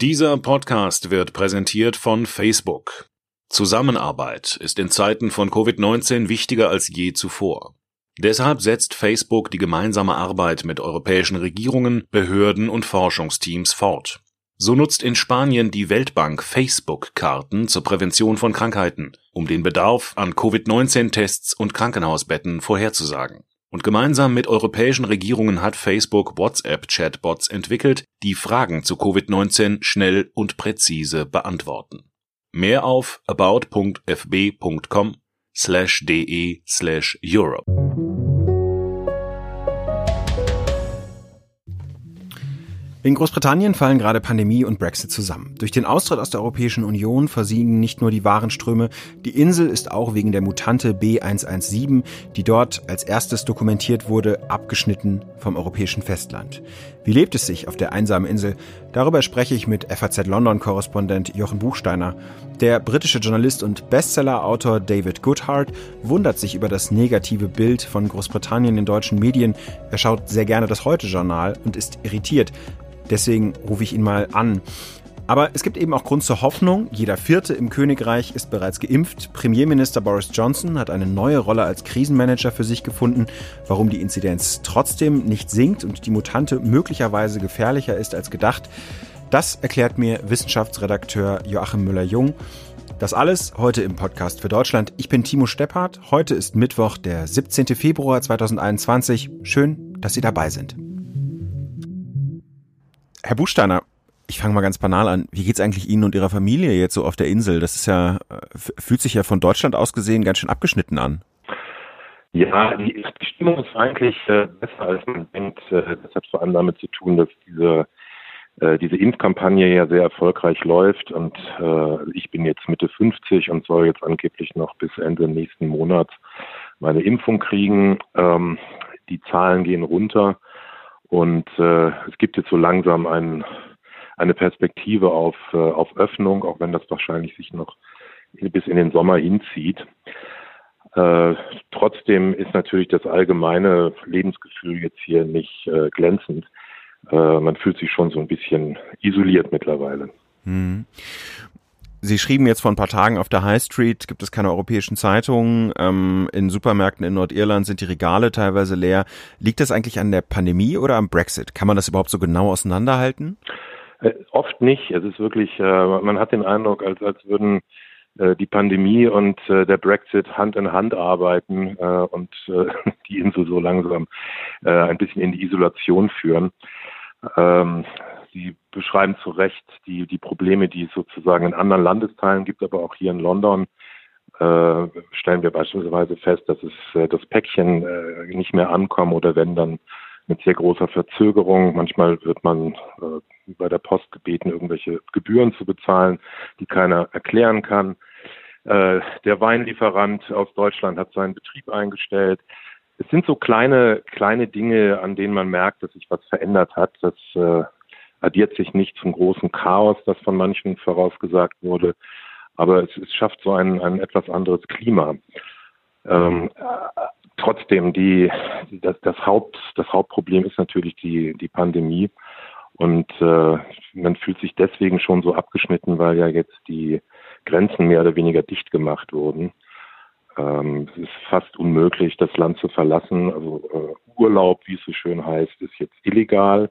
Dieser Podcast wird präsentiert von Facebook. Zusammenarbeit ist in Zeiten von Covid-19 wichtiger als je zuvor. Deshalb setzt Facebook die gemeinsame Arbeit mit europäischen Regierungen, Behörden und Forschungsteams fort. So nutzt in Spanien die Weltbank Facebook-Karten zur Prävention von Krankheiten, um den Bedarf an Covid-19-Tests und Krankenhausbetten vorherzusagen. Und gemeinsam mit europäischen Regierungen hat Facebook WhatsApp-Chatbots entwickelt, die Fragen zu Covid-19 schnell und präzise beantworten. Mehr auf about.fb.com In Großbritannien fallen gerade Pandemie und Brexit zusammen. Durch den Austritt aus der Europäischen Union versiegen nicht nur die Warenströme, die Insel ist auch wegen der Mutante B117, die dort als erstes dokumentiert wurde, abgeschnitten vom europäischen Festland. Wie lebt es sich auf der einsamen Insel? Darüber spreche ich mit FAZ London-Korrespondent Jochen Buchsteiner. Der britische Journalist und Bestseller-Autor David Goodhart wundert sich über das negative Bild von Großbritannien in deutschen Medien. Er schaut sehr gerne das Heute-Journal und ist irritiert. Deswegen rufe ich ihn mal an. Aber es gibt eben auch Grund zur Hoffnung. Jeder Vierte im Königreich ist bereits geimpft. Premierminister Boris Johnson hat eine neue Rolle als Krisenmanager für sich gefunden. Warum die Inzidenz trotzdem nicht sinkt und die Mutante möglicherweise gefährlicher ist als gedacht, das erklärt mir Wissenschaftsredakteur Joachim Müller-Jung. Das alles heute im Podcast für Deutschland. Ich bin Timo Stepphardt. Heute ist Mittwoch, der 17. Februar 2021. Schön, dass Sie dabei sind. Herr Buchsteiner, ich fange mal ganz banal an. Wie geht's eigentlich Ihnen und Ihrer Familie jetzt so auf der Insel? Das ist ja, äh, fühlt sich ja von Deutschland aus gesehen ganz schön abgeschnitten an. Ja, die, Stimmung ist eigentlich äh, besser, als man denkt. Äh, das hat vor allem damit zu tun, dass diese, diese Impfkampagne ja sehr erfolgreich läuft. Und ich bin jetzt Mitte 50 und soll jetzt angeblich noch bis Ende nächsten Monats meine Impfung kriegen. Ähm, die Zahlen gehen runter. Und äh, es gibt jetzt so langsam ein, eine Perspektive auf, äh, auf Öffnung, auch wenn das wahrscheinlich sich noch bis in den Sommer hinzieht. Äh, trotzdem ist natürlich das allgemeine Lebensgefühl jetzt hier nicht äh, glänzend. Äh, man fühlt sich schon so ein bisschen isoliert mittlerweile. Hm. Sie schrieben jetzt vor ein paar Tagen auf der High Street, gibt es keine europäischen Zeitungen. Ähm, in Supermärkten in Nordirland sind die Regale teilweise leer. Liegt das eigentlich an der Pandemie oder am Brexit? Kann man das überhaupt so genau auseinanderhalten? Äh, oft nicht. Es ist wirklich, äh, man hat den Eindruck, als, als würden äh, die Pandemie und äh, der Brexit Hand in Hand arbeiten äh, und äh, die Insel so langsam ein bisschen in die Isolation führen. Ähm, Sie beschreiben zu Recht die, die Probleme, die es sozusagen in anderen Landesteilen gibt, aber auch hier in London äh, stellen wir beispielsweise fest, dass es äh, das Päckchen äh, nicht mehr ankommt oder wenn dann mit sehr großer Verzögerung. Manchmal wird man äh, bei der Post gebeten, irgendwelche Gebühren zu bezahlen, die keiner erklären kann. Äh, der Weinlieferant aus Deutschland hat seinen Betrieb eingestellt. Es sind so kleine, kleine Dinge, an denen man merkt, dass sich was verändert hat, dass äh, addiert sich nicht zum großen Chaos, das von manchen vorausgesagt wurde, aber es, es schafft so ein, ein etwas anderes Klima. Ähm, trotzdem, die, das, das, Haupt, das Hauptproblem ist natürlich die, die Pandemie. Und äh, man fühlt sich deswegen schon so abgeschnitten, weil ja jetzt die Grenzen mehr oder weniger dicht gemacht wurden. Ähm, es ist fast unmöglich, das Land zu verlassen. Also äh, Urlaub, wie es so schön heißt, ist jetzt illegal.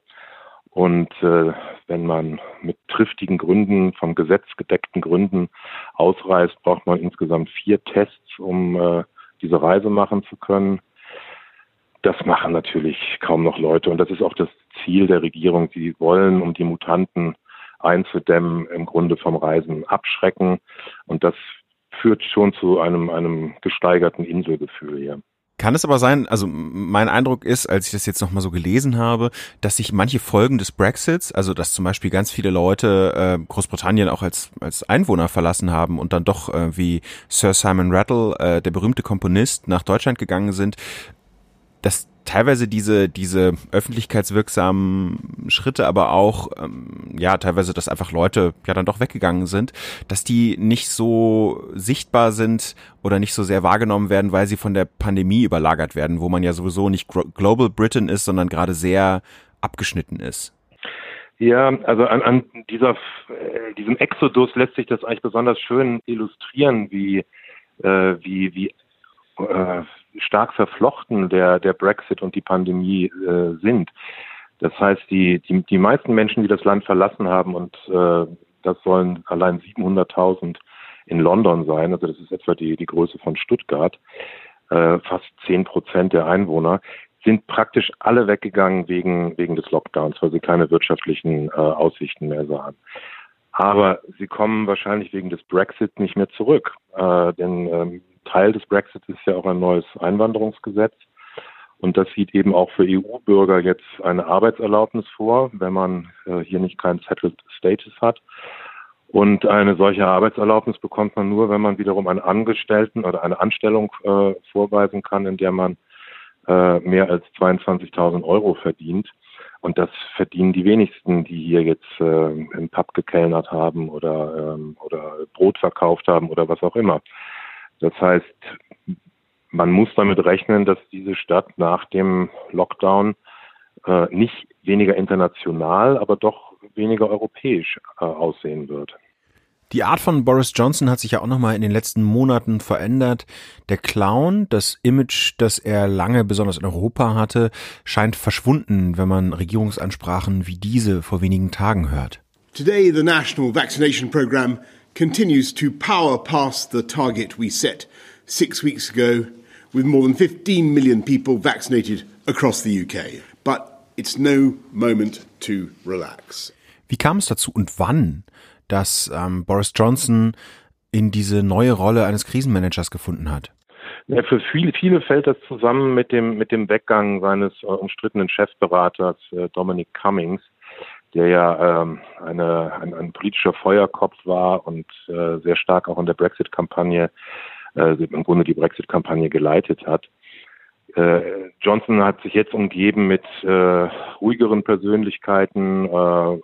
Und äh, wenn man mit triftigen Gründen, vom Gesetz gedeckten Gründen ausreist, braucht man insgesamt vier Tests, um äh, diese Reise machen zu können. Das machen natürlich kaum noch Leute. Und das ist auch das Ziel der Regierung. Sie wollen, um die Mutanten einzudämmen, im Grunde vom Reisen abschrecken. Und das führt schon zu einem, einem gesteigerten Inselgefühl hier. Kann es aber sein, also mein Eindruck ist, als ich das jetzt nochmal so gelesen habe, dass sich manche Folgen des Brexits, also dass zum Beispiel ganz viele Leute äh, Großbritannien auch als, als Einwohner verlassen haben und dann doch äh, wie Sir Simon Rattle, äh, der berühmte Komponist, nach Deutschland gegangen sind, dass teilweise diese, diese öffentlichkeitswirksamen Schritte, aber auch, ähm, ja, teilweise, dass einfach Leute ja dann doch weggegangen sind, dass die nicht so sichtbar sind oder nicht so sehr wahrgenommen werden, weil sie von der Pandemie überlagert werden, wo man ja sowieso nicht Global Britain ist, sondern gerade sehr abgeschnitten ist. Ja, also an, an dieser, äh, diesem Exodus lässt sich das eigentlich besonders schön illustrieren, wie, äh, wie, wie äh, stark verflochten der, der Brexit und die Pandemie äh, sind. Das heißt, die, die, die meisten Menschen, die das Land verlassen haben, und äh, das sollen allein 700.000 in London sein, also das ist etwa die, die Größe von Stuttgart, äh, fast 10 Prozent der Einwohner, sind praktisch alle weggegangen wegen, wegen des Lockdowns, weil sie keine wirtschaftlichen äh, Aussichten mehr sahen. Aber sie kommen wahrscheinlich wegen des Brexit nicht mehr zurück, äh, denn ähm, Teil des Brexit ist ja auch ein neues Einwanderungsgesetz. Und das sieht eben auch für EU-Bürger jetzt eine Arbeitserlaubnis vor, wenn man äh, hier nicht keinen Settled Status hat. Und eine solche Arbeitserlaubnis bekommt man nur, wenn man wiederum einen Angestellten oder eine Anstellung äh, vorweisen kann, in der man äh, mehr als 22.000 Euro verdient. Und das verdienen die wenigsten, die hier jetzt äh, im Pub gekellnert haben oder, ähm, oder Brot verkauft haben oder was auch immer. Das heißt, man muss damit rechnen, dass diese Stadt nach dem Lockdown äh, nicht weniger international, aber doch weniger europäisch äh, aussehen wird. Die Art von Boris Johnson hat sich ja auch nochmal in den letzten Monaten verändert. Der Clown, das Image, das er lange besonders in Europa hatte, scheint verschwunden, wenn man Regierungsansprachen wie diese vor wenigen Tagen hört. Today the national vaccination program continues to power past the target we set six weeks ago with more than 15 million people vaccinated across the UK. But it's no moment to relax. Wie kam es dazu und wann? dass ähm, Boris Johnson in diese neue Rolle eines Krisenmanagers gefunden hat? Ja, für viele, viele fällt das zusammen mit dem, mit dem Weggang seines äh, umstrittenen Chefberaters äh, Dominic Cummings, der ja ähm, eine, ein, ein politischer Feuerkopf war und äh, sehr stark auch in der Brexit-Kampagne, äh, im Grunde die Brexit-Kampagne geleitet hat. Äh, Johnson hat sich jetzt umgeben mit äh, ruhigeren Persönlichkeiten, äh,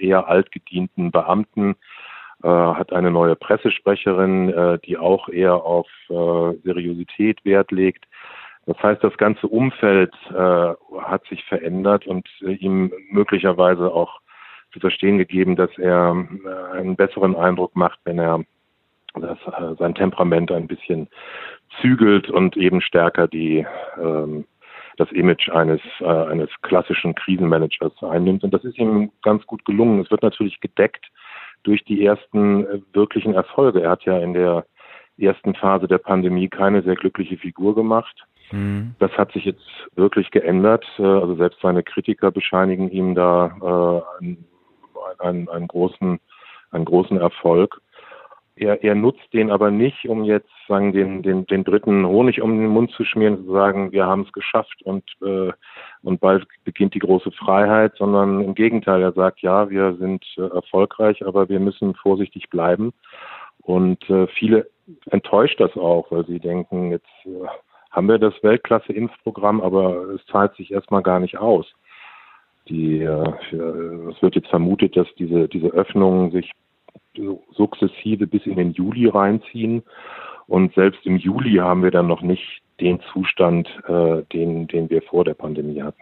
eher altgedienten Beamten, äh, hat eine neue Pressesprecherin, äh, die auch eher auf äh, Seriosität Wert legt. Das heißt, das ganze Umfeld äh, hat sich verändert und äh, ihm möglicherweise auch zu verstehen gegeben, dass er äh, einen besseren Eindruck macht, wenn er das, äh, sein Temperament ein bisschen zügelt und eben stärker die ähm, das Image eines, äh, eines klassischen Krisenmanagers einnimmt. Und das ist ihm ganz gut gelungen. Es wird natürlich gedeckt durch die ersten äh, wirklichen Erfolge. Er hat ja in der ersten Phase der Pandemie keine sehr glückliche Figur gemacht. Mhm. Das hat sich jetzt wirklich geändert. Äh, also selbst seine Kritiker bescheinigen ihm da äh, einen, einen, einen, großen, einen großen Erfolg. Er, er nutzt den aber nicht, um jetzt sagen den den den Briten Honig um den Mund zu schmieren und zu sagen, wir haben es geschafft und äh, und bald beginnt die große Freiheit, sondern im Gegenteil, er sagt, ja, wir sind äh, erfolgreich, aber wir müssen vorsichtig bleiben. Und äh, viele enttäuscht das auch, weil sie denken, jetzt äh, haben wir das Weltklasse-Impfprogramm, aber es zahlt sich erstmal gar nicht aus. Die, äh, es wird jetzt vermutet, dass diese, diese Öffnungen sich sukzessive bis in den Juli reinziehen. Und selbst im Juli haben wir dann noch nicht den Zustand, äh, den, den wir vor der Pandemie hatten.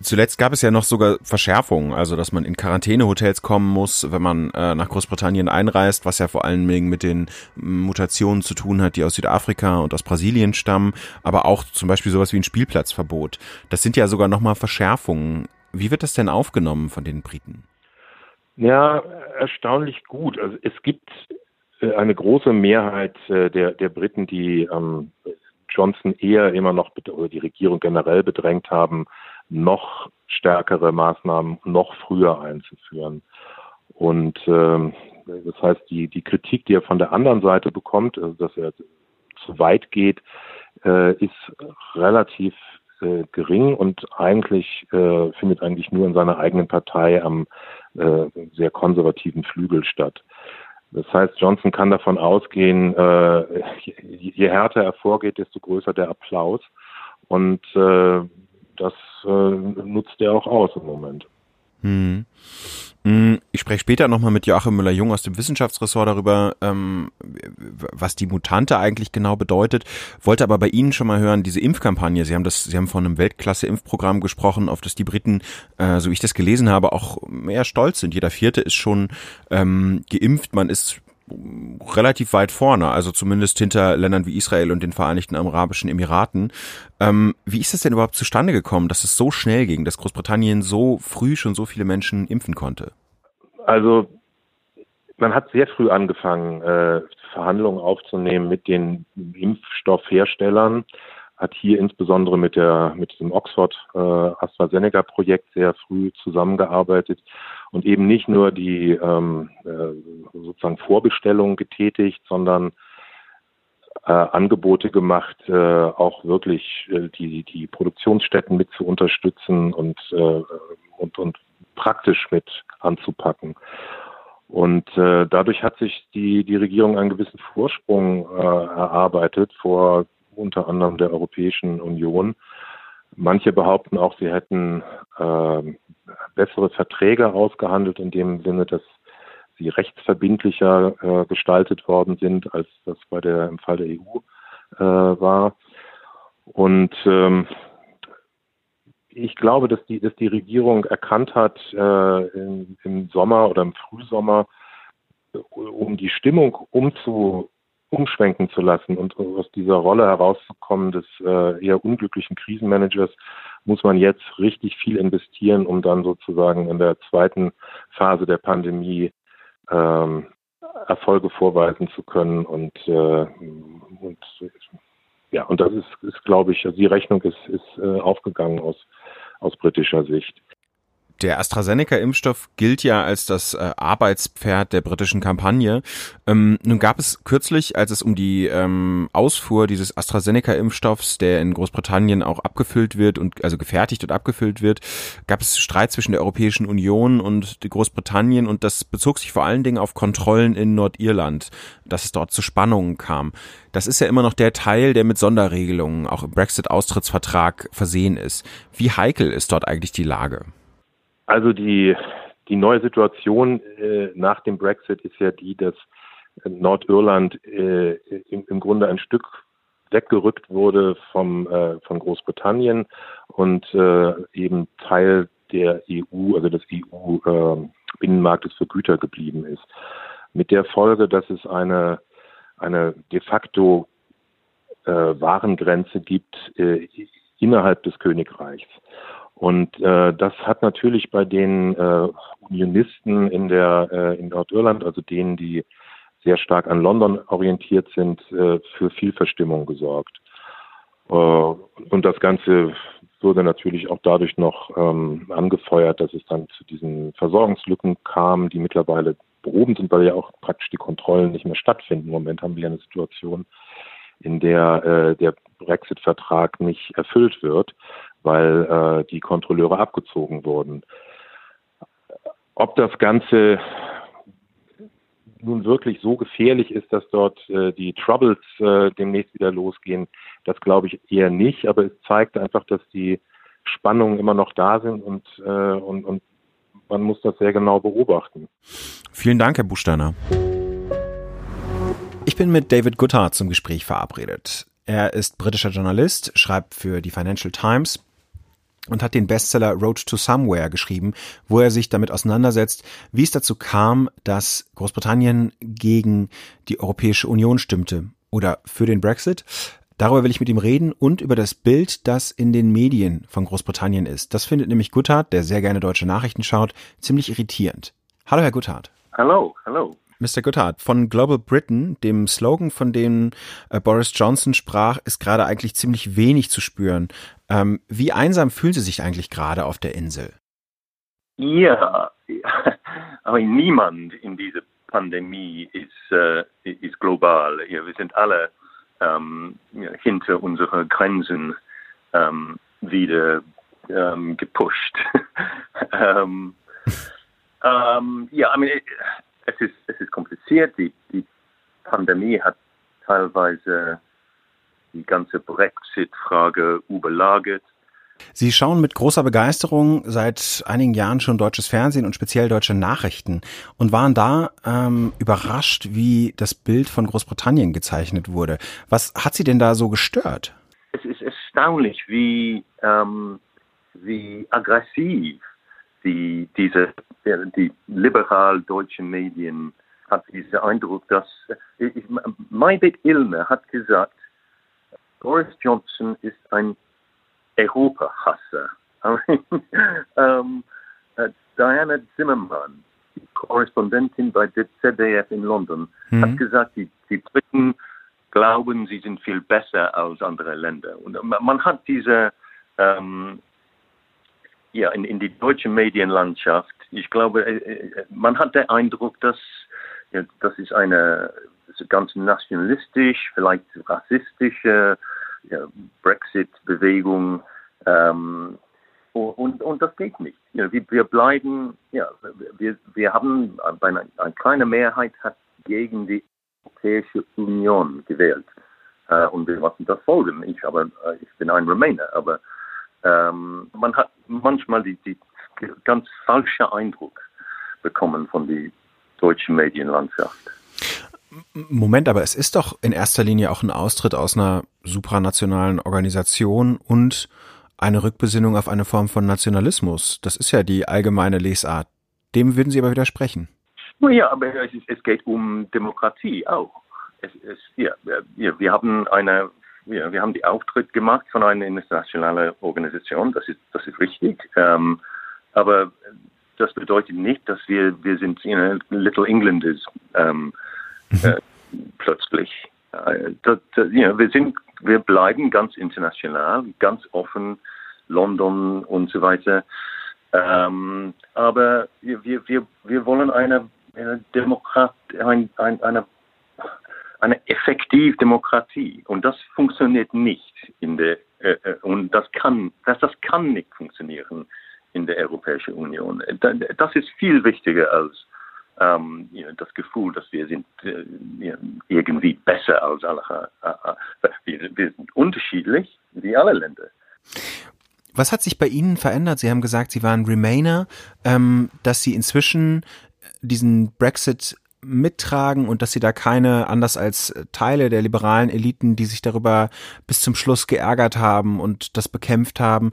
Zuletzt gab es ja noch sogar Verschärfungen, also dass man in Quarantänehotels kommen muss, wenn man äh, nach Großbritannien einreist, was ja vor allen Dingen mit den Mutationen zu tun hat, die aus Südafrika und aus Brasilien stammen, aber auch zum Beispiel sowas wie ein Spielplatzverbot. Das sind ja sogar nochmal Verschärfungen. Wie wird das denn aufgenommen von den Briten? Ja, erstaunlich gut. Also es gibt äh, eine große Mehrheit äh, der, der Briten, die ähm, Johnson eher immer noch oder die Regierung generell bedrängt haben, noch stärkere Maßnahmen noch früher einzuführen. Und ähm, das heißt, die, die Kritik, die er von der anderen Seite bekommt, also dass er zu weit geht, äh, ist relativ äh, gering und eigentlich äh, findet eigentlich nur in seiner eigenen Partei am äh, sehr konservativen Flügel statt. Das heißt, Johnson kann davon ausgehen, äh, je, je, härter er vorgeht, desto größer der Applaus. Und äh, das äh, nutzt er auch aus im Moment. Hm. hm ich spreche später nochmal mit Joachim Müller-Jung aus dem Wissenschaftsressort darüber, ähm, was die Mutante eigentlich genau bedeutet. Wollte aber bei Ihnen schon mal hören, diese Impfkampagne. Sie haben das, Sie haben von einem Weltklasse-Impfprogramm gesprochen, auf das die Briten, äh, so wie ich das gelesen habe, auch mehr stolz sind. Jeder Vierte ist schon ähm, geimpft. Man ist relativ weit vorne, also zumindest hinter Ländern wie Israel und den Vereinigten Arabischen Emiraten. Ähm, wie ist es denn überhaupt zustande gekommen, dass es so schnell ging, dass Großbritannien so früh schon so viele Menschen impfen konnte? Also man hat sehr früh angefangen, äh, Verhandlungen aufzunehmen mit den Impfstoffherstellern, hat hier insbesondere mit der mit dem Oxford äh, AstraZeneca Projekt sehr früh zusammengearbeitet und eben nicht nur die ähm, äh, sozusagen Vorbestellungen getätigt, sondern äh, Angebote gemacht, äh, auch wirklich äh, die, die Produktionsstätten mit zu unterstützen und, äh, und, und praktisch mit anzupacken. Und äh, dadurch hat sich die, die Regierung einen gewissen Vorsprung äh, erarbeitet vor unter anderem der Europäischen Union. Manche behaupten auch, sie hätten bessere Verträge ausgehandelt, in dem Sinne, dass sie rechtsverbindlicher äh, gestaltet worden sind, als das bei der im Fall der EU äh, war. Und ähm, ich glaube, dass die, dass die Regierung erkannt hat äh, im, im Sommer oder im Frühsommer, um die Stimmung umzu, umschwenken zu lassen und aus dieser Rolle herauszukommen des äh, eher unglücklichen Krisenmanagers, muss man jetzt richtig viel investieren, um dann sozusagen in der zweiten Phase der Pandemie ähm, Erfolge vorweisen zu können und, äh, und ja, und das ist, ist glaube ich, die Rechnung ist, ist äh, aufgegangen aus, aus britischer Sicht. Der AstraZeneca-Impfstoff gilt ja als das äh, Arbeitspferd der britischen Kampagne. Ähm, nun gab es kürzlich, als es um die ähm, Ausfuhr dieses AstraZeneca-Impfstoffs, der in Großbritannien auch abgefüllt wird und also gefertigt und abgefüllt wird, gab es Streit zwischen der Europäischen Union und Großbritannien und das bezog sich vor allen Dingen auf Kontrollen in Nordirland, dass es dort zu Spannungen kam. Das ist ja immer noch der Teil, der mit Sonderregelungen auch im Brexit-Austrittsvertrag versehen ist. Wie heikel ist dort eigentlich die Lage? Also die, die neue Situation äh, nach dem Brexit ist ja die, dass Nordirland äh, im, im Grunde ein Stück weggerückt wurde vom, äh, von Großbritannien und äh, eben Teil der EU, also des EU-Binnenmarktes äh, für Güter geblieben ist. Mit der Folge, dass es eine, eine de facto äh, Warengrenze gibt äh, innerhalb des Königreichs. Und äh, das hat natürlich bei den äh, Unionisten in der äh, in Nordirland, also denen, die sehr stark an London orientiert sind, äh, für viel Verstimmung gesorgt. Äh, und das Ganze wurde natürlich auch dadurch noch ähm, angefeuert, dass es dann zu diesen Versorgungslücken kam, die mittlerweile behoben sind, weil ja auch praktisch die Kontrollen nicht mehr stattfinden. Im Moment haben wir eine Situation, in der äh, der Brexit-Vertrag nicht erfüllt wird weil äh, die Kontrolleure abgezogen wurden. Ob das Ganze nun wirklich so gefährlich ist, dass dort äh, die Troubles äh, demnächst wieder losgehen, das glaube ich eher nicht, aber es zeigt einfach, dass die Spannungen immer noch da sind und, äh, und, und man muss das sehr genau beobachten. Vielen Dank, Herr Buchsteiner. Ich bin mit David Goodhart zum Gespräch verabredet. Er ist britischer Journalist, schreibt für die Financial Times und hat den Bestseller Road to Somewhere geschrieben, wo er sich damit auseinandersetzt, wie es dazu kam, dass Großbritannien gegen die Europäische Union stimmte oder für den Brexit. Darüber will ich mit ihm reden und über das Bild, das in den Medien von Großbritannien ist. Das findet nämlich Guttard, der sehr gerne deutsche Nachrichten schaut, ziemlich irritierend. Hallo, Herr Guttard. Hallo, hallo. Mr. Goodhart, von Global Britain, dem Slogan, von dem äh, Boris Johnson sprach, ist gerade eigentlich ziemlich wenig zu spüren. Ähm, wie einsam fühlen Sie sich eigentlich gerade auf der Insel? Ja, aber niemand in dieser Pandemie ist, äh, ist global. Ja, wir sind alle ähm, hinter unsere Grenzen ähm, wieder ähm, gepusht. um, ja, I mean, es ist, es ist kompliziert. Die, die Pandemie hat teilweise die ganze Brexit-Frage überlagert. Sie schauen mit großer Begeisterung seit einigen Jahren schon deutsches Fernsehen und speziell deutsche Nachrichten und waren da ähm, überrascht, wie das Bild von Großbritannien gezeichnet wurde. Was hat Sie denn da so gestört? Es ist erstaunlich, wie, ähm, wie aggressiv die, diese, die liberal deutschen Medien hat diesen Eindruck, dass ich, Maybeth Ilme hat gesagt, Boris Johnson ist ein Europahasser. ähm, äh, Diana Zimmermann, die Korrespondentin bei der ZDF in London, mhm. hat gesagt, die, die Briten glauben, sie sind viel besser als andere Länder. Und man hat diese, ähm, ja, in, in die deutsche Medienlandschaft, ich glaube, äh, äh, man hat den Eindruck, dass ja, das ist eine ganz nationalistisch, vielleicht rassistische ja, Brexit-Bewegung. Ähm, und, und das geht nicht. Ja, wir, wir bleiben, ja, wir, wir haben eine, eine kleine Mehrheit hat gegen die Europäische Union gewählt. Äh, und wir müssen das folgen. Ich, aber, äh, ich bin ein Rumäne, aber ähm, man hat manchmal die, die ganz falsche Eindruck bekommen von der deutschen Medienlandschaft. Moment, aber es ist doch in erster Linie auch ein Austritt aus einer supranationalen Organisation und eine Rückbesinnung auf eine Form von Nationalismus. Das ist ja die allgemeine Lesart. Dem würden Sie aber widersprechen. Ja, aber es, es geht um Demokratie auch. Es, es, ja, wir, wir haben eine, ja, wir haben die Auftritt gemacht von einer internationalen Organisation. Das ist, das ist richtig. Ähm, aber das bedeutet nicht, dass wir, wir sind, you know, Little Englanders. Ähm, Mhm. äh, plötzlich. Äh, das, das, you know, wir sind, wir bleiben ganz international, ganz offen, London und so weiter. Ähm, aber wir, wir, wir wollen eine, eine Demokrat, ein, ein, eine, eine effektive Demokratie und das funktioniert nicht in der äh, äh und das kann das, das kann nicht funktionieren in der Europäischen Union. Das ist viel wichtiger als ähm, das Gefühl, dass wir sind äh, irgendwie besser als alle. Äh, äh, wir, wir sind unterschiedlich wie alle Länder. Was hat sich bei Ihnen verändert? Sie haben gesagt, Sie waren Remainer, ähm, dass Sie inzwischen diesen Brexit mittragen und dass sie da keine, anders als Teile der liberalen Eliten, die sich darüber bis zum Schluss geärgert haben und das bekämpft haben,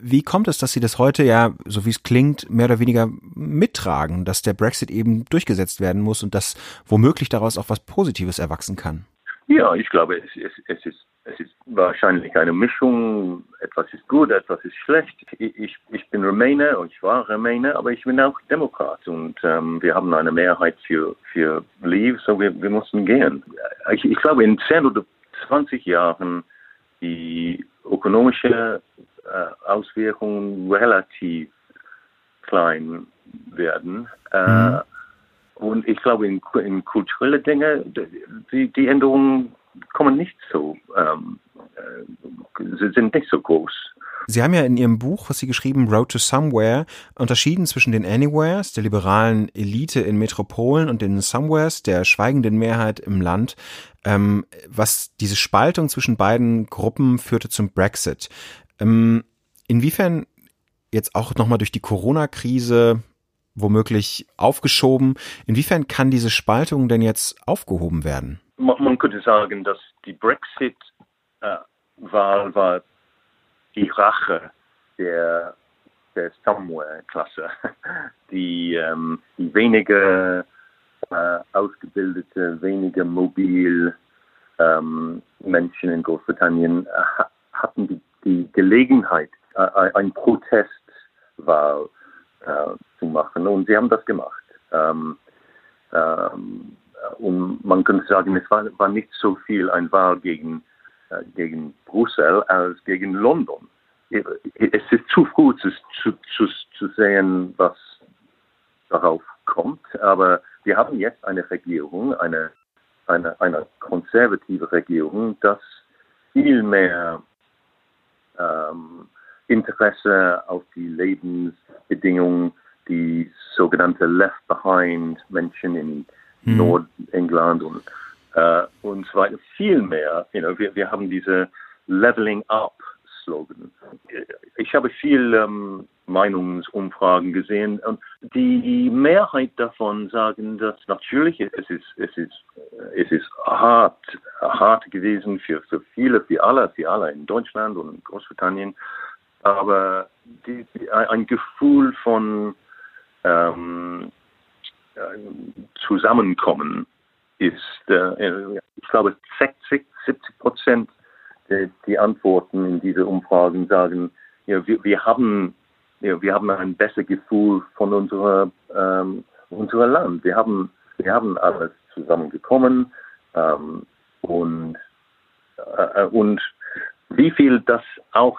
wie kommt es, dass Sie das heute ja, so wie es klingt, mehr oder weniger mittragen, dass der Brexit eben durchgesetzt werden muss und dass womöglich daraus auch was Positives erwachsen kann? Ja, ich glaube, es, es, es, ist, es ist wahrscheinlich eine Mischung. Etwas ist gut, etwas ist schlecht. Ich, ich bin Rumäne und ich war Rumäne, aber ich bin auch Demokrat und ähm, wir haben eine Mehrheit für, für Leave, so wir, wir müssen gehen. Ich, ich glaube, in 10 oder 20 Jahren die ökonomische äh, Auswirkungen relativ klein werden. Äh, mhm. Und ich glaube, in, in kulturelle Dinge, die, die Änderungen kommen nicht so, ähm, äh, sind nicht so groß. Sie haben ja in Ihrem Buch, was Sie geschrieben, Road to Somewhere, unterschieden zwischen den Anywheres, der liberalen Elite in Metropolen und den Somewheres, der schweigenden Mehrheit im Land. Ähm, was diese Spaltung zwischen beiden Gruppen führte zum Brexit. Ähm, inwiefern jetzt auch nochmal durch die Corona-Krise womöglich aufgeschoben, inwiefern kann diese Spaltung denn jetzt aufgehoben werden? Man, könnte sagen, dass die Brexit-Wahl war die Rache der, der Somewhere-Klasse, die, ähm, die weniger äh, ausgebildete, weniger mobil ähm, Menschen in Großbritannien äh, hatten die, die Gelegenheit, äh, ein Protestwahl äh, zu machen. Und sie haben das gemacht. Ähm, ähm, und man könnte sagen, es war, war, nicht so viel ein Wahl gegen, äh, gegen Brüssel als gegen London. Es ist zu früh zu, zu, zu, sehen, was darauf kommt, aber wir haben jetzt eine Regierung, eine, eine, eine konservative Regierung, das viel mehr ähm, Interesse auf die Lebensbedingungen, die sogenannte Left Behind Menschen in mhm. Nordengland und, äh, und so weiter. Viel mehr, you know, wir, wir haben diese Leveling Up Wahlslogan. Ich habe viel ähm, Meinungsumfragen gesehen und die Mehrheit davon sagen, dass natürlich es ist es ist es ist hart hart gewesen für für viele für alle für alle in Deutschland und Großbritannien, aber die, ein Gefühl von ähm, Zusammenkommen ist, äh, ich glaube, 60, 70 Prozent der, die Antworten in diese Umfragen sagen, ja, wir, wir haben ja, wir haben ein besseres Gefühl von unserer ähm, unserer Land. Wir haben wir haben alles zusammengekommen ähm, und äh, und wie viel das auch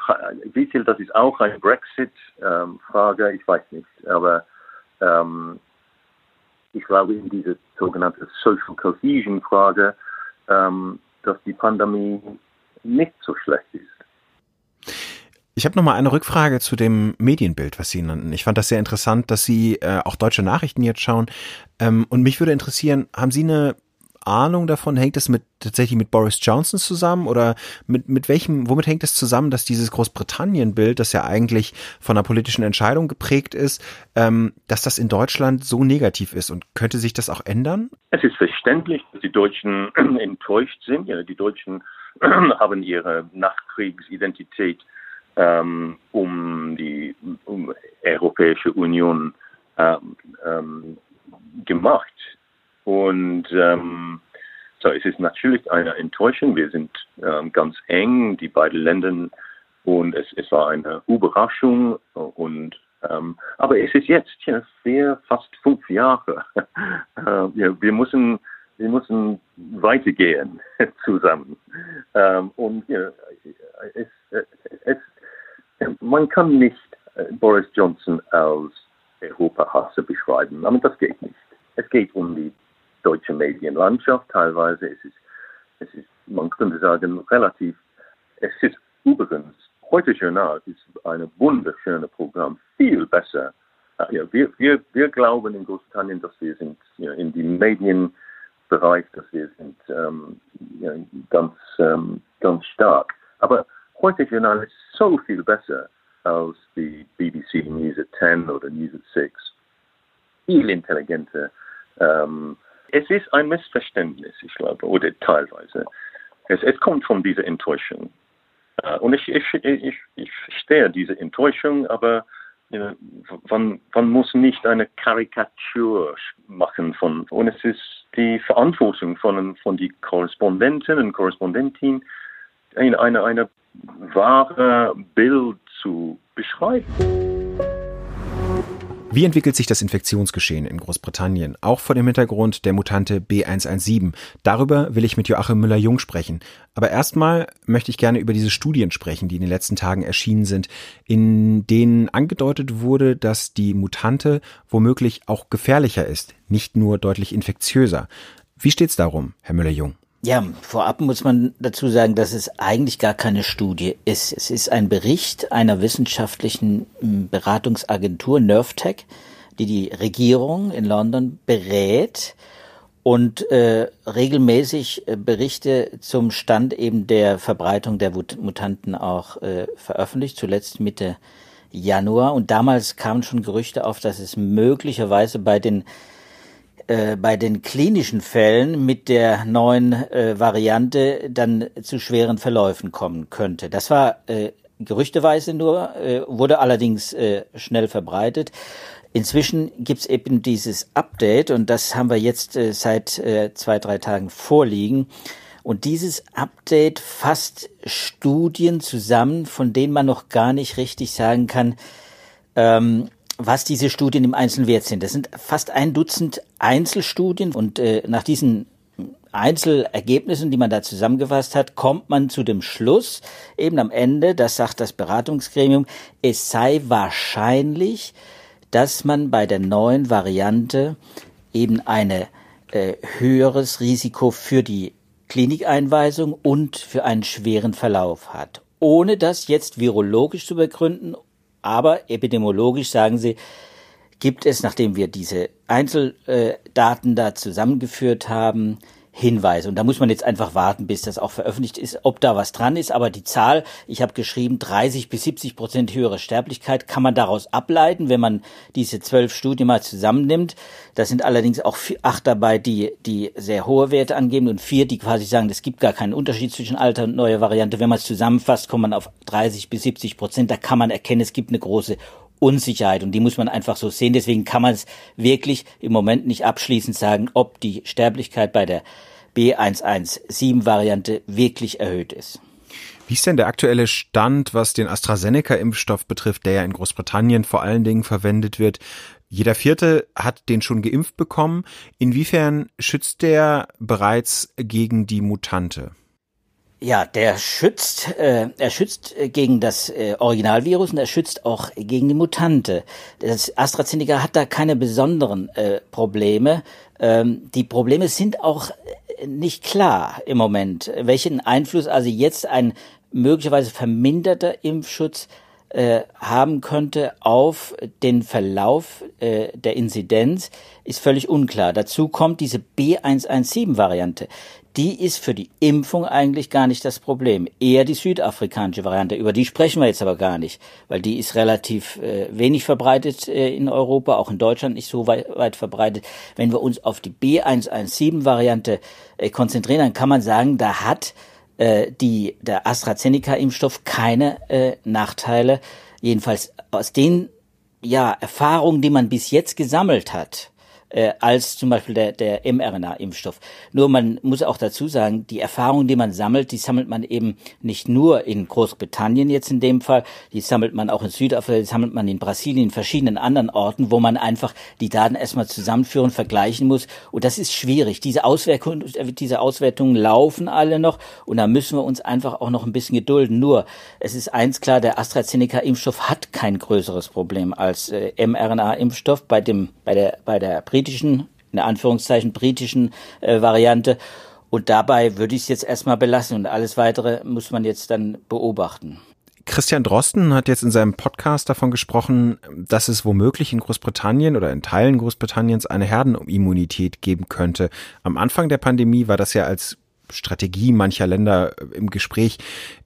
wie viel das ist auch eine Brexit ähm, ich weiß nicht, aber ähm, ich glaube, in diese sogenannte Social Cohesion Frage, ähm, dass die Pandemie nicht so schlecht ist. Ich habe noch mal eine Rückfrage zu dem Medienbild, was Sie nannten. Ich fand das sehr interessant, dass Sie äh, auch deutsche Nachrichten jetzt schauen. Ähm, und mich würde interessieren, haben Sie eine Ahnung davon? Hängt das mit tatsächlich mit Boris Johnson zusammen oder mit mit welchem? Womit hängt es zusammen, dass dieses Großbritannien-Bild, das ja eigentlich von einer politischen Entscheidung geprägt ist, ähm, dass das in Deutschland so negativ ist und könnte sich das auch ändern? Es ist verständlich, dass die Deutschen enttäuscht sind. Ja, die Deutschen haben ihre Nachkriegsidentität ähm, um die um Europäische Union ähm, ähm, gemacht und ähm, so, es ist natürlich eine Enttäuschung. Wir sind ähm, ganz eng, die beiden Länder, und es, es war eine Überraschung. Und ähm, aber es ist jetzt ja, vier, fast fünf Jahre. äh, ja, wir müssen wir müssen weitergehen zusammen. Ähm, und ja, es, es, man kann nicht äh, Boris Johnson als Europahasser beschreiben. Aber das geht nicht. Es geht um die deutsche Medienlandschaft teilweise. Es ist, es ist, man könnte sagen, relativ, es ist übrigens, heute Journal ist ein wunderschönes Programm, viel besser. Uh, ja, wir, wir, wir glauben in Großbritannien, dass wir sind ja, in dem Medienbereich, dass wir sind ähm, ja, ganz, ähm, ganz stark. Aber heute Journal ist so viel besser als die BBC News at 10 oder News at 6. Viel intelligenter. Ähm, es ist ein Missverständnis, ich glaube, oder teilweise. Es, es kommt von dieser Enttäuschung. Uh, und ich, ich, ich, ich verstehe diese Enttäuschung, aber know, man, man muss nicht eine Karikatur machen von, und es ist die Verantwortung von, von die Korrespondenten und Korrespondentin, eine, eine wahre Bild zu beschreiben. Wie entwickelt sich das Infektionsgeschehen in Großbritannien, auch vor dem Hintergrund der Mutante B117? Darüber will ich mit Joachim Müller-Jung sprechen. Aber erstmal möchte ich gerne über diese Studien sprechen, die in den letzten Tagen erschienen sind, in denen angedeutet wurde, dass die Mutante womöglich auch gefährlicher ist, nicht nur deutlich infektiöser. Wie steht's darum, Herr Müller-Jung? Ja, vorab muss man dazu sagen, dass es eigentlich gar keine Studie ist. Es ist ein Bericht einer wissenschaftlichen hm, Beratungsagentur, NervTech, die die Regierung in London berät und äh, regelmäßig äh, Berichte zum Stand eben der Verbreitung der Mutanten auch äh, veröffentlicht, zuletzt Mitte Januar. Und damals kamen schon Gerüchte auf, dass es möglicherweise bei den äh, bei den klinischen Fällen mit der neuen äh, Variante dann zu schweren Verläufen kommen könnte. Das war äh, gerüchteweise nur, äh, wurde allerdings äh, schnell verbreitet. Inzwischen gibt's eben dieses Update und das haben wir jetzt seit zwei, drei Tagen vorliegen. Und dieses Update fasst Studien zusammen, von denen man noch gar nicht richtig sagen kann, ähm, was diese Studien im Einzelnen wert sind. Das sind fast ein Dutzend Einzelstudien und äh, nach diesen Einzelergebnissen, die man da zusammengefasst hat, kommt man zu dem Schluss, eben am Ende, das sagt das Beratungsgremium, es sei wahrscheinlich, dass man bei der neuen Variante eben eine äh, höheres Risiko für die Klinikeinweisung und für einen schweren Verlauf hat. Ohne das jetzt virologisch zu begründen aber epidemiologisch sagen sie, gibt es, nachdem wir diese Einzeldaten da zusammengeführt haben, Hinweise. Und da muss man jetzt einfach warten, bis das auch veröffentlicht ist, ob da was dran ist. Aber die Zahl, ich habe geschrieben, 30 bis 70 Prozent höhere Sterblichkeit kann man daraus ableiten, wenn man diese zwölf Studien mal zusammennimmt. Da sind allerdings auch acht dabei, die, die sehr hohe Werte angeben und vier, die quasi sagen, es gibt gar keinen Unterschied zwischen alter und neuer Variante. Wenn man es zusammenfasst, kommt man auf 30 bis 70 Prozent. Da kann man erkennen, es gibt eine große Unsicherheit und die muss man einfach so sehen. Deswegen kann man es wirklich im Moment nicht abschließend sagen, ob die Sterblichkeit bei der B117-Variante wirklich erhöht ist. Wie ist denn der aktuelle Stand, was den AstraZeneca-Impfstoff betrifft, der ja in Großbritannien vor allen Dingen verwendet wird? Jeder Vierte hat den schon geimpft bekommen. Inwiefern schützt der bereits gegen die Mutante? Ja, der schützt, äh, er schützt gegen das äh, Originalvirus und er schützt auch gegen die Mutante. Das AstraZeneca hat da keine besonderen äh, Probleme. Ähm, die Probleme sind auch nicht klar im Moment, welchen Einfluss also jetzt ein möglicherweise verminderter Impfschutz äh, haben könnte auf den Verlauf äh, der Inzidenz, ist völlig unklar. Dazu kommt diese B117-Variante die ist für die Impfung eigentlich gar nicht das Problem. Eher die südafrikanische Variante. Über die sprechen wir jetzt aber gar nicht, weil die ist relativ äh, wenig verbreitet äh, in Europa, auch in Deutschland nicht so weit, weit verbreitet. Wenn wir uns auf die B117-Variante äh, konzentrieren, dann kann man sagen, da hat äh, die, der AstraZeneca-Impfstoff keine äh, Nachteile. Jedenfalls aus den ja, Erfahrungen, die man bis jetzt gesammelt hat, äh, als zum Beispiel der, der mRNA-Impfstoff. Nur man muss auch dazu sagen, die Erfahrungen, die man sammelt, die sammelt man eben nicht nur in Großbritannien jetzt in dem Fall, die sammelt man auch in Südafrika, die sammelt man in Brasilien, in verschiedenen anderen Orten, wo man einfach die Daten erstmal zusammenführen, vergleichen muss. Und das ist schwierig. Diese Auswirkungen, diese Auswertungen laufen alle noch und da müssen wir uns einfach auch noch ein bisschen gedulden. Nur, es ist eins klar, der AstraZeneca-Impfstoff hat kein größeres Problem als äh, mRNA-Impfstoff bei dem, bei der, bei der britischen, in Anführungszeichen britischen äh, Variante. Und dabei würde ich es jetzt erstmal belassen und alles weitere muss man jetzt dann beobachten. Christian Drosten hat jetzt in seinem Podcast davon gesprochen, dass es womöglich in Großbritannien oder in Teilen Großbritanniens eine Herdenimmunität geben könnte. Am Anfang der Pandemie war das ja als Strategie mancher Länder im Gespräch.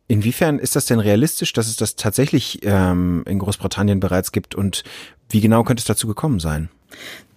Inwiefern ist das denn realistisch, dass es das tatsächlich ähm, in Großbritannien bereits gibt und wie genau könnte es dazu gekommen sein?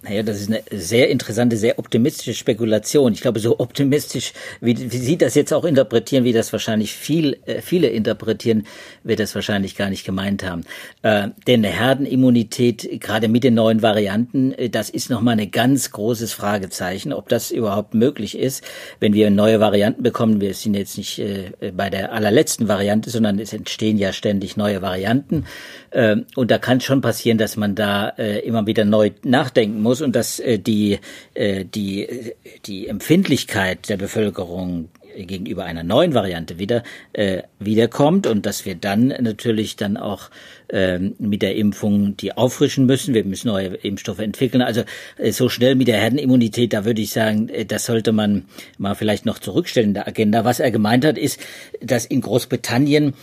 Naja, das ist eine sehr interessante, sehr optimistische Spekulation. Ich glaube, so optimistisch, wie, wie Sie das jetzt auch interpretieren, wie das wahrscheinlich viel, äh, viele interpretieren, wird das wahrscheinlich gar nicht gemeint haben. Äh, denn eine Herdenimmunität, gerade mit den neuen Varianten, äh, das ist nochmal ein ganz großes Fragezeichen, ob das überhaupt möglich ist, wenn wir neue Varianten bekommen. Wir sind jetzt nicht äh, bei der allerletzten Variante, sondern es entstehen ja ständig neue Varianten. Äh, und da kann schon passieren, dass man da äh, immer wieder neu nachdenken muss muss und dass äh, die, äh, die, die Empfindlichkeit der Bevölkerung gegenüber einer neuen Variante wieder äh, wiederkommt und dass wir dann natürlich dann auch äh, mit der Impfung die auffrischen müssen. Wir müssen neue Impfstoffe entwickeln. Also äh, so schnell mit der Herdenimmunität, da würde ich sagen, äh, das sollte man mal vielleicht noch zurückstellen in der Agenda. Was er gemeint hat, ist, dass in Großbritannien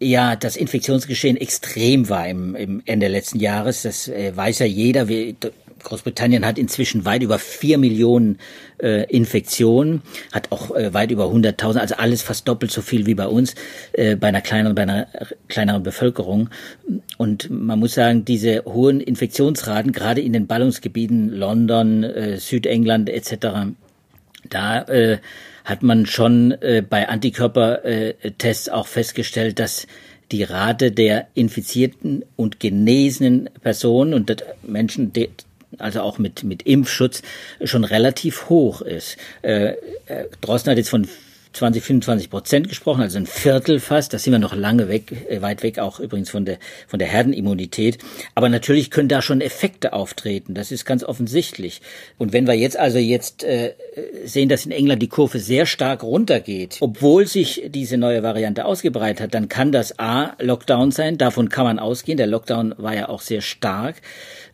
ja das Infektionsgeschehen extrem war im, im Ende letzten Jahres. Das äh, weiß ja jeder. Wir, Großbritannien hat inzwischen weit über vier Millionen äh, Infektionen, hat auch äh, weit über 100.000, also alles fast doppelt so viel wie bei uns, äh, bei einer kleineren, bei einer kleineren Bevölkerung. Und man muss sagen, diese hohen Infektionsraten, gerade in den Ballungsgebieten London, äh, Südengland etc., da äh, hat man schon äh, bei Antikörpertests auch festgestellt, dass die Rate der infizierten und genesenen Personen und Menschen, also auch mit, mit Impfschutz, schon relativ hoch ist. Äh, äh Drosten hat jetzt von 20, 25 Prozent gesprochen, also ein Viertel fast. Da sind wir noch lange weg, äh, weit weg, auch übrigens von der, von der Herdenimmunität. Aber natürlich können da schon Effekte auftreten. Das ist ganz offensichtlich. Und wenn wir jetzt also jetzt äh, sehen, dass in England die Kurve sehr stark runtergeht, obwohl sich diese neue Variante ausgebreitet hat, dann kann das A, Lockdown sein. Davon kann man ausgehen. Der Lockdown war ja auch sehr stark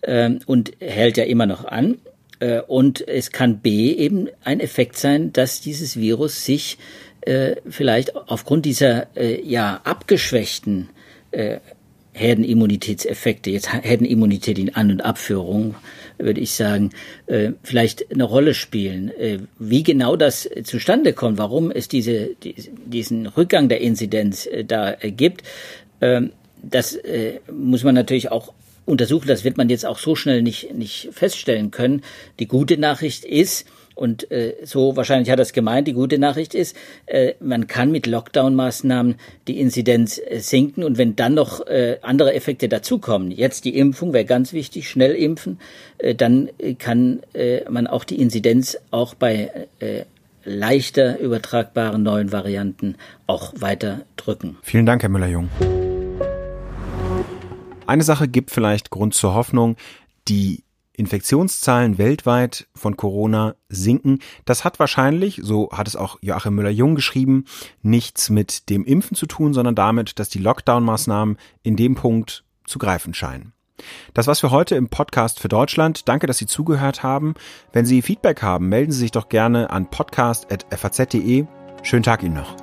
ähm, und hält ja immer noch an. Äh, und es kann B eben ein Effekt sein, dass dieses Virus sich äh, vielleicht aufgrund dieser äh, ja abgeschwächten Herdenimmunitätseffekte, jetzt Herdenimmunität in An- und Abführung, würde ich sagen, vielleicht eine Rolle spielen. Wie genau das zustande kommt, warum es diese, diesen Rückgang der Inzidenz da gibt, ähm, das muss man natürlich auch untersuchen. Das wird man jetzt auch so schnell nicht, nicht feststellen können. Die gute Nachricht ist, und äh, so wahrscheinlich hat es gemeint. Die gute Nachricht ist, äh, man kann mit Lockdown-Maßnahmen die Inzidenz äh, senken und wenn dann noch äh, andere Effekte dazukommen, jetzt die Impfung wäre ganz wichtig, schnell impfen, äh, dann äh, kann äh, man auch die Inzidenz auch bei äh, leichter übertragbaren neuen Varianten auch weiter drücken. Vielen Dank, Herr Müller-Jung. Eine Sache gibt vielleicht Grund zur Hoffnung. Die Infektionszahlen weltweit von Corona sinken. Das hat wahrscheinlich, so hat es auch Joachim Müller-Jung geschrieben, nichts mit dem Impfen zu tun, sondern damit, dass die Lockdown-Maßnahmen in dem Punkt zu greifen scheinen. Das war's für heute im Podcast für Deutschland. Danke, dass Sie zugehört haben. Wenn Sie Feedback haben, melden Sie sich doch gerne an podcast.faz.de. Schönen Tag Ihnen noch.